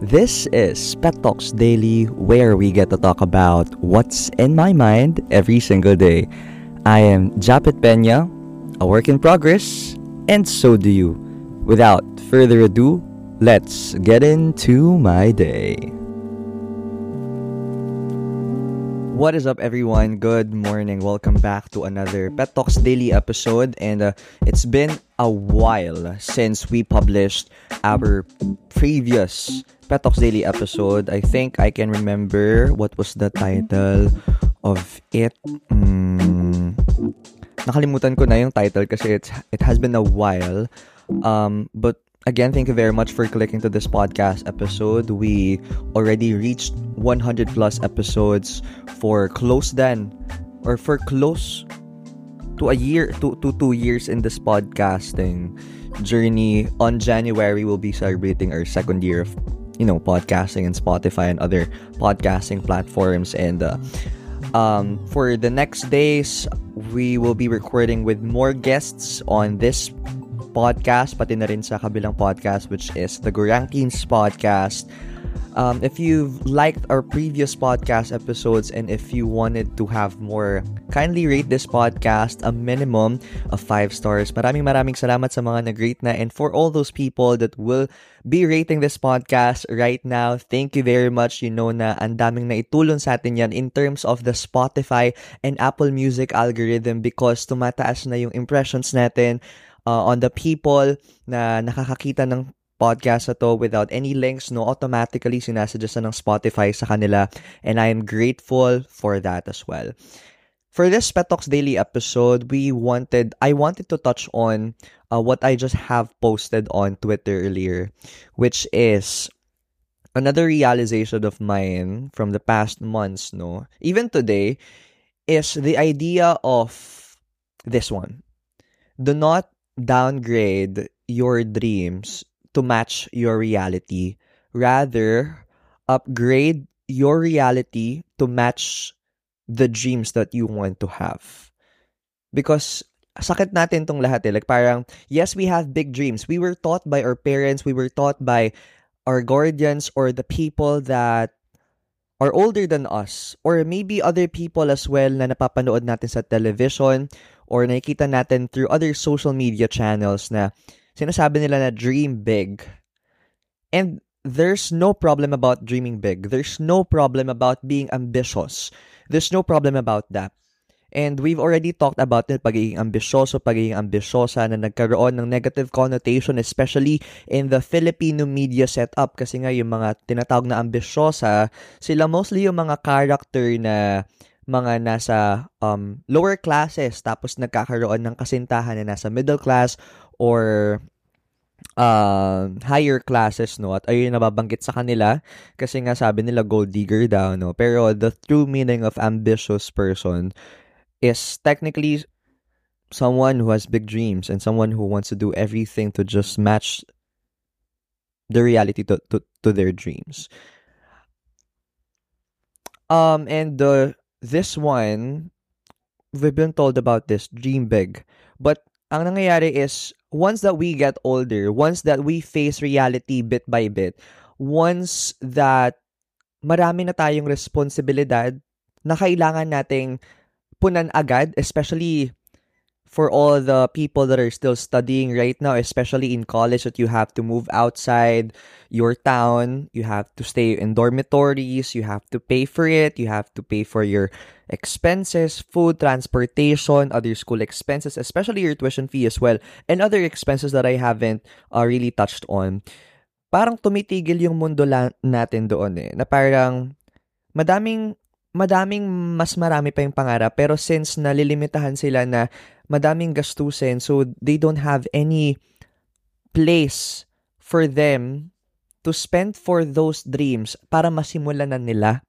This is Pet Talks Daily, where we get to talk about what's in my mind every single day. I am Japet Pena, a work in progress, and so do you. Without further ado, let's get into my day. What is up, everyone? Good morning. Welcome back to another Pet Talks Daily episode. And uh, it's been a while since we published our previous Pet Talks Daily episode. I think I can remember what was the title of it. Mm, nakalimutan ko na yung title kasi it's, it has been a while. Um, but Again, thank you very much for clicking to this podcast episode. We already reached 100 plus episodes for close then or for close to a year to, to two years in this podcasting journey. On January, we'll be celebrating our second year of you know podcasting and Spotify and other podcasting platforms and uh, um, for the next days we will be recording with more guests on this podcast, pati na rin sa kabilang podcast, which is the Gorankins Podcast. Um, if you've liked our previous podcast episodes and if you wanted to have more, kindly rate this podcast a minimum of 5 stars. Maraming maraming salamat sa mga nag-rate na and for all those people that will be rating this podcast right now, thank you very much. You know na ang daming naitulong sa atin yan in terms of the Spotify and Apple Music algorithm because tumataas na yung impressions natin uh, on the people na nakakakita ng podcast na to without any links, no, automatically sinasuggest ng Spotify sa kanila and I am grateful for that as well. For this Pet Talks Daily episode, we wanted, I wanted to touch on uh, what I just have posted on Twitter earlier, which is another realization of mine from the past months, no, even today, is the idea of this one. Do not downgrade your dreams to match your reality. Rather, upgrade your reality to match the dreams that you want to have. Because sakit natin tong lahat eh. Like parang, yes, we have big dreams. We were taught by our parents, we were taught by our guardians or the people that are older than us or maybe other people as well na napapanood natin sa television or nakikita natin through other social media channels na sinasabi nila na dream big. And there's no problem about dreaming big. There's no problem about being ambitious. There's no problem about that. And we've already talked about it, pagiging ambisyoso, pagiging ambisyosa na nagkaroon ng negative connotation, especially in the Filipino media setup. Kasi nga yung mga tinatawag na ambisyosa, sila mostly yung mga character na mga nasa um, lower classes tapos nagkakaroon ng kasintahan na nasa middle class or uh, higher classes no? At ayun nababanggit sa kanila kasi nga sabi nila gold digger daw no? Pero the true meaning of ambitious person is technically someone who has big dreams and someone who wants to do everything to just match the reality to, to, to their dreams. Um and the this one, we've been told about this, dream big. But ang nangyayari is, once that we get older, once that we face reality bit by bit, once that marami na tayong responsibilidad na kailangan nating punan agad, especially for all the people that are still studying right now, especially in college, that you have to move outside your town, you have to stay in dormitories, you have to pay for it, you have to pay for your expenses, food, transportation, other school expenses, especially your tuition fee as well, and other expenses that I haven't uh, really touched on. Parang tumitigil yung mundo natin doon eh, na parang madaming madaming mas marami pa yung pangarap pero since nalilimitahan sila na madaming gastusin so they don't have any place for them to spend for those dreams para masimulan na nila.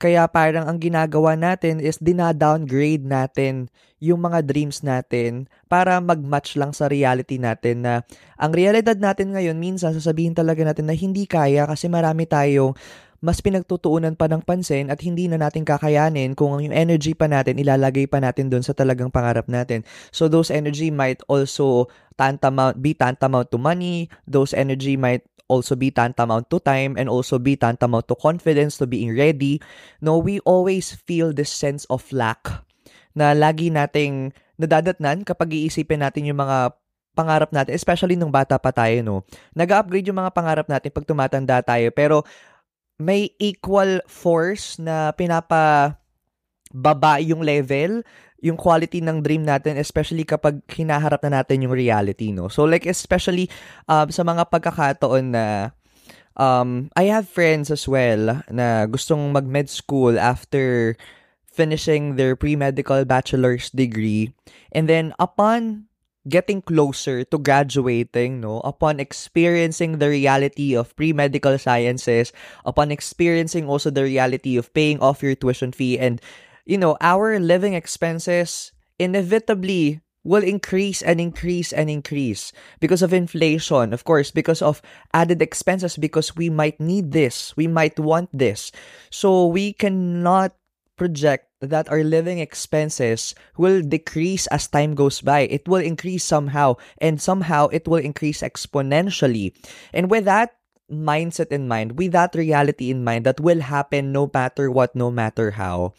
Kaya parang ang ginagawa natin is dina-downgrade natin yung mga dreams natin para mag-match lang sa reality natin na ang realidad natin ngayon minsan sasabihin talaga natin na hindi kaya kasi marami tayong mas pinagtutuunan pa ng pansin at hindi na natin kakayanin kung yung energy pa natin ilalagay pa natin doon sa talagang pangarap natin. So those energy might also tantamount be tantamount to money. Those energy might also be tantamount to time and also be tantamount to confidence, to being ready. No, we always feel this sense of lack na lagi nating nadadatnan kapag iisipin natin yung mga pangarap natin, especially nung bata pa tayo, no? Nag-upgrade yung mga pangarap natin pag tumatanda tayo, pero may equal force na pinapa baba yung level, yung quality ng dream natin, especially kapag hinaharap na natin yung reality, no? So, like, especially um, sa mga pagkakataon na um, I have friends as well na gustong mag-med school after finishing their pre-medical bachelor's degree. And then, upon getting closer to graduating, no, upon experiencing the reality of pre-medical sciences, upon experiencing also the reality of paying off your tuition fee and you know, our living expenses inevitably will increase and increase and increase because of inflation, of course, because of added expenses, because we might need this, we might want this. So we cannot project that our living expenses will decrease as time goes by. It will increase somehow, and somehow it will increase exponentially. And with that mindset in mind, with that reality in mind, that will happen no matter what, no matter how.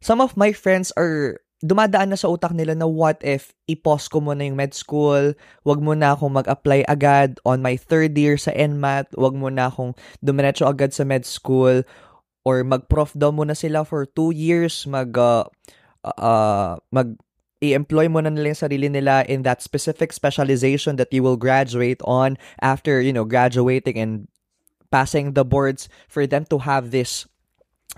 some of my friends are dumadaan na sa utak nila na what if i-pause ko muna yung med school, wag mo na akong mag-apply agad on my third year sa NMAT, wag mo na akong dumiretso agad sa med school, or mag-prof daw muna sila for two years, mag, uh, uh, mag, i-employ mo na nila yung sarili nila in that specific specialization that you will graduate on after, you know, graduating and passing the boards for them to have this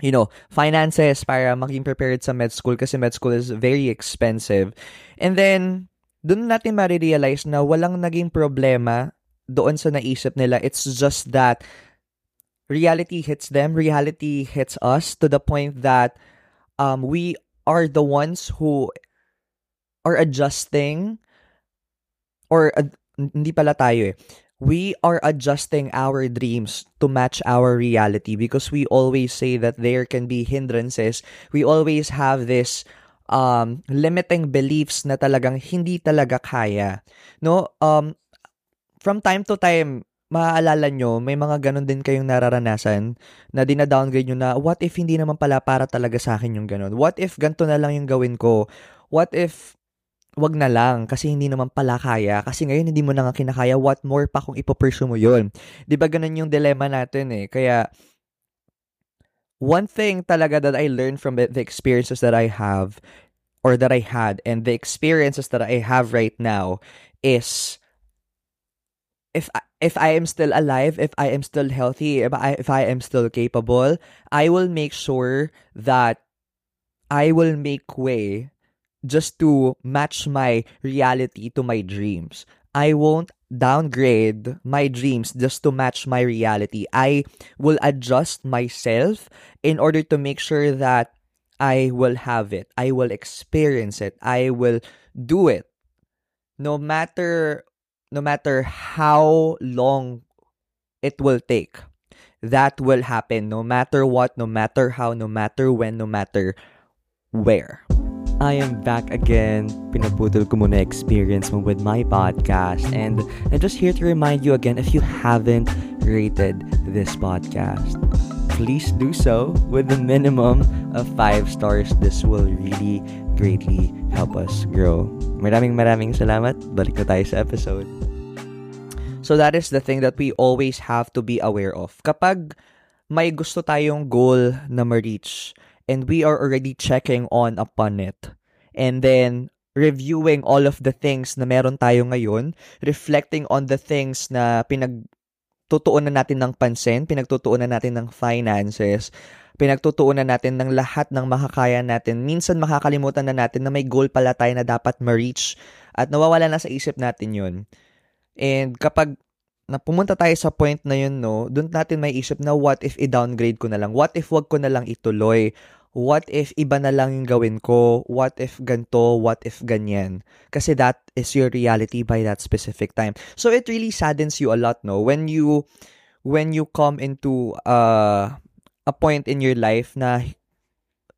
you know, finances para maging prepared sa med school kasi med school is very expensive. And then, doon natin ma-realize na walang naging problema doon sa naisip nila. It's just that reality hits them, reality hits us to the point that um, we are the ones who are adjusting or uh, hindi pala tayo eh we are adjusting our dreams to match our reality because we always say that there can be hindrances. We always have this um, limiting beliefs na talagang hindi talaga kaya. No? Um, from time to time, maaalala nyo, may mga ganun din kayong nararanasan na dina-downgrade nyo na, what if hindi naman pala para talaga sa akin yung ganun? What if ganto na lang yung gawin ko? What if wag na lang kasi hindi naman pala kaya kasi ngayon hindi mo na nga kinakaya what more pa kung ipopursue mo yun 'di ba ganun yung dilemma natin eh kaya one thing talaga that I learned from the experiences that I have or that I had and the experiences that I have right now is if I, if I am still alive, if I am still healthy, if I if I am still capable, I will make sure that I will make way just to match my reality to my dreams. I won't downgrade my dreams just to match my reality. I will adjust myself in order to make sure that I will have it. I will experience it. I will do it. No matter no matter how long it will take. That will happen no matter what, no matter how, no matter when, no matter where. I am back again. Pinaputol ko muna experience mo with my podcast. And I'm just here to remind you again if you haven't rated this podcast, please do so with a minimum of 5 stars. This will really greatly help us grow. Maraming maraming salamat. Balik na tayo sa episode. So that is the thing that we always have to be aware of. Kapag may gusto tayong goal na ma-reach, and we are already checking on upon it. And then, reviewing all of the things na meron tayo ngayon, reflecting on the things na pinagtutuunan natin ng pansin, pinagtutuunan natin ng finances, pinagtutuunan natin ng lahat ng makakaya natin. Minsan makakalimutan na natin na may goal pala tayo na dapat ma-reach at nawawala na sa isip natin yun. And kapag na pumunta tayo sa point na yun, no, doon natin may isip na what if i-downgrade ko na lang? What if wag ko na lang ituloy? what if iba na lang yung gawin ko? What if ganto? What if ganyan? Kasi that is your reality by that specific time. So it really saddens you a lot, no? When you when you come into uh, a point in your life na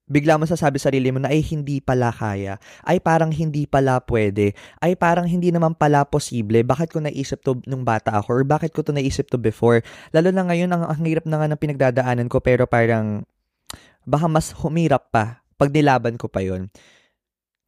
bigla mo sasabi sa sarili mo na ay hindi pala kaya, ay parang hindi pala pwede, ay parang hindi naman pala posible, bakit ko naisip to nung bata ako, or bakit ko to naisip to before. Lalo na ngayon, ang, ang hirap na nga ng pinagdadaanan ko, pero parang baka mas humirap pa pag nilaban ko pa yon.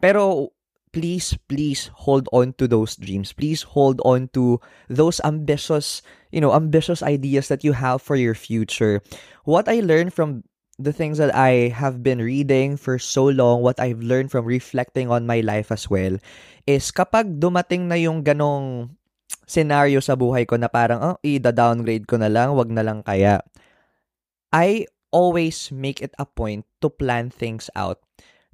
Pero please, please hold on to those dreams. Please hold on to those ambitious, you know, ambitious ideas that you have for your future. What I learned from the things that I have been reading for so long, what I've learned from reflecting on my life as well, is kapag dumating na yung ganong scenario sa buhay ko na parang, oh, i-downgrade ko na lang, wag na lang kaya. I always make it a point to plan things out.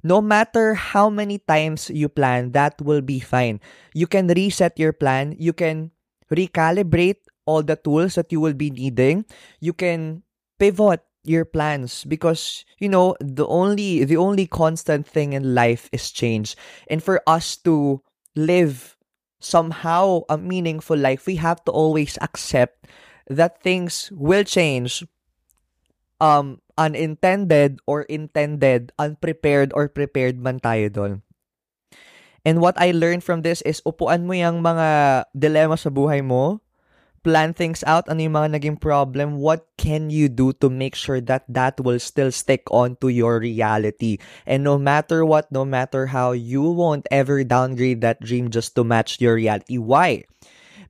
No matter how many times you plan, that will be fine. You can reset your plan. You can recalibrate all the tools that you will be needing. You can pivot your plans because you know the only the only constant thing in life is change and for us to live somehow a meaningful life we have to always accept that things will change um unintended or intended unprepared or prepared man tayo doon and what I learned from this is upuan mo yung mga dilemma sa buhay mo plan things out, ano yung mga naging problem, what can you do to make sure that that will still stick on to your reality. And no matter what, no matter how, you won't ever downgrade that dream just to match your reality. Why?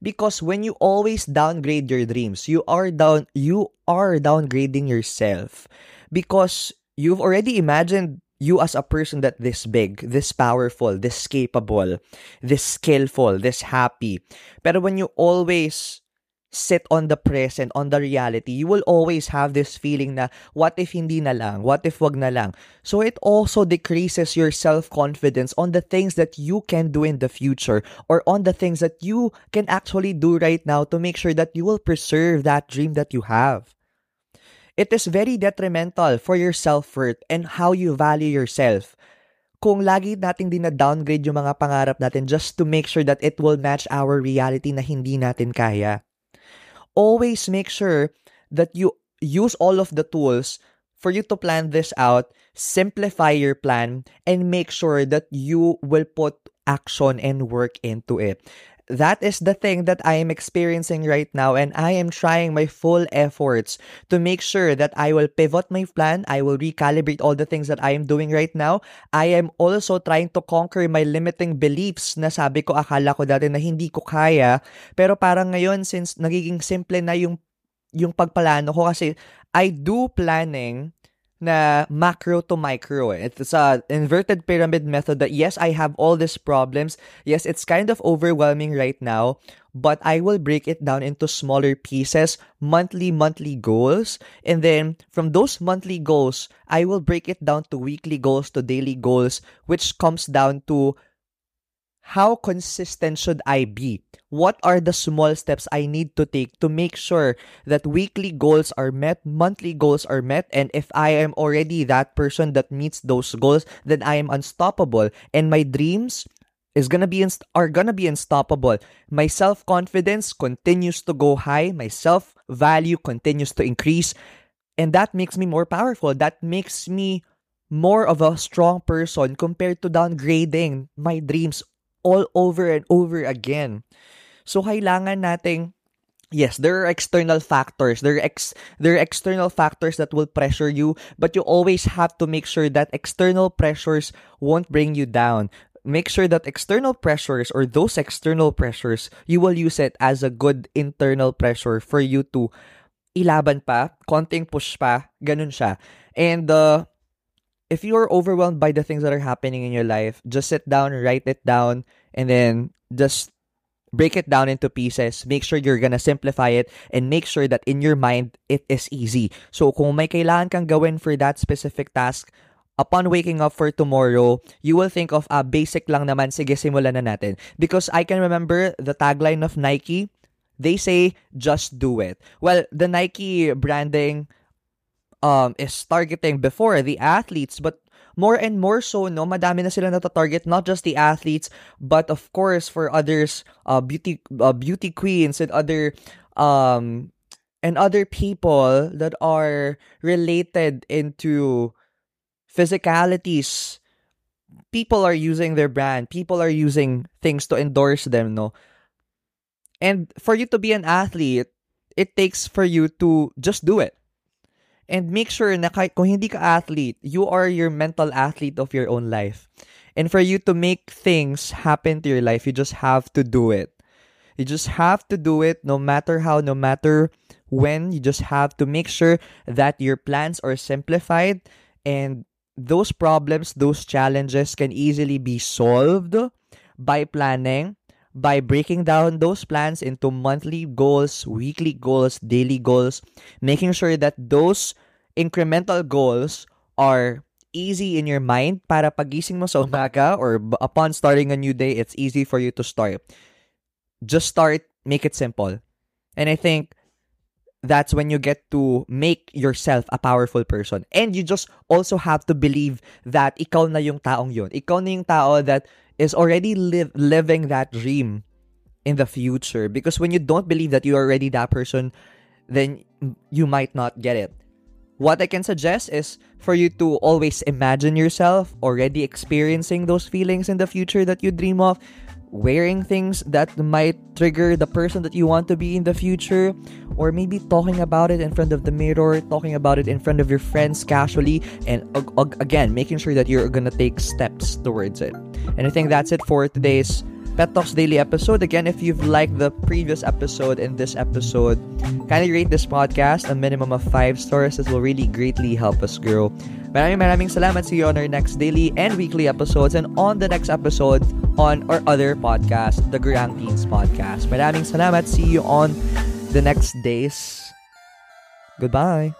Because when you always downgrade your dreams, you are down you are downgrading yourself. Because you've already imagined you as a person that this big, this powerful, this capable, this skillful, this happy. Pero when you always sit on the present, on the reality, you will always have this feeling na, what if hindi na lang? What if wag na lang? So it also decreases your self-confidence on the things that you can do in the future or on the things that you can actually do right now to make sure that you will preserve that dream that you have. It is very detrimental for your self-worth and how you value yourself kung lagi nating din-downgrade yung mga pangarap natin just to make sure that it will match our reality na hindi natin kaya always make sure that you use all of the tools for you to plan this out, simplify your plan, and make sure that you will put action and work into it. That is the thing that I am experiencing right now, and I am trying my full efforts to make sure that I will pivot my plan. I will recalibrate all the things that I am doing right now. I am also trying to conquer my limiting beliefs na sabi ko akala ko dati na hindi ko kaya. Pero parang ngayon, since nagiging simple na yung yung pagplano ko kasi I do planning na macro to micro. Eh. It's a inverted pyramid method that yes, I have all these problems. Yes, it's kind of overwhelming right now, but I will break it down into smaller pieces, monthly, monthly goals. And then from those monthly goals, I will break it down to weekly goals, to daily goals, which comes down to how consistent should I be? What are the small steps I need to take to make sure that weekly goals are met, monthly goals are met, and if I am already that person that meets those goals, then I am unstoppable. And my dreams is gonna be inst- are gonna be unstoppable. My self confidence continues to go high. My self value continues to increase, and that makes me more powerful. That makes me more of a strong person compared to downgrading my dreams all over and over again. So kailangan nating yes, there are external factors. There are ex there are external factors that will pressure you, but you always have to make sure that external pressures won't bring you down. Make sure that external pressures or those external pressures, you will use it as a good internal pressure for you to ilaban pa, konting push pa, ganun siya. And uh, if you are overwhelmed by the things that are happening in your life, just sit down, write it down, and then just break it down into pieces. Make sure you're gonna simplify it and make sure that in your mind, it is easy. So kung may kailangan kang gawin for that specific task, upon waking up for tomorrow, you will think of, ah, basic lang naman, sige, simulan na natin. Because I can remember the tagline of Nike, they say, just do it. Well, the Nike branding um, is targeting before the athletes, but more and more so, no, madami na sila nata-target, not just the athletes, but of course for others, uh, beauty, uh, beauty queens and other, um, and other people that are related into physicalities. People are using their brand. People are using things to endorse them, no? And for you to be an athlete, it takes for you to just do it. And make sure na kahit kung hindi ka athlete, you are your mental athlete of your own life. And for you to make things happen to your life, you just have to do it. You just have to do it no matter how, no matter when. You just have to make sure that your plans are simplified and those problems, those challenges can easily be solved by planning, by breaking down those plans into monthly goals, weekly goals, daily goals, making sure that those incremental goals are easy in your mind para pagising mo sa umaga or upon starting a new day, it's easy for you to start. Just start, make it simple. And I think that's when you get to make yourself a powerful person. And you just also have to believe that ikaw na yung taong yun. Ikaw na yung tao that is already living that dream in the future. Because when you don't believe that you're already that person, then you might not get it. What I can suggest is for you to always imagine yourself already experiencing those feelings in the future that you dream of wearing things that might trigger the person that you want to be in the future, or maybe talking about it in front of the mirror, talking about it in front of your friends casually, and again, making sure that you're gonna take steps towards it. And I think that's it for today's Pet Talks Daily episode. Again, if you've liked the previous episode and this episode, kindly rate this podcast a minimum of 5 stars. This will really greatly help us grow. Maraming maraming salamat. See you on our next daily and weekly episodes and on the next episode on our other podcast, the Gurang Teens Podcast. Maraming salamat. See you on the next days. Goodbye.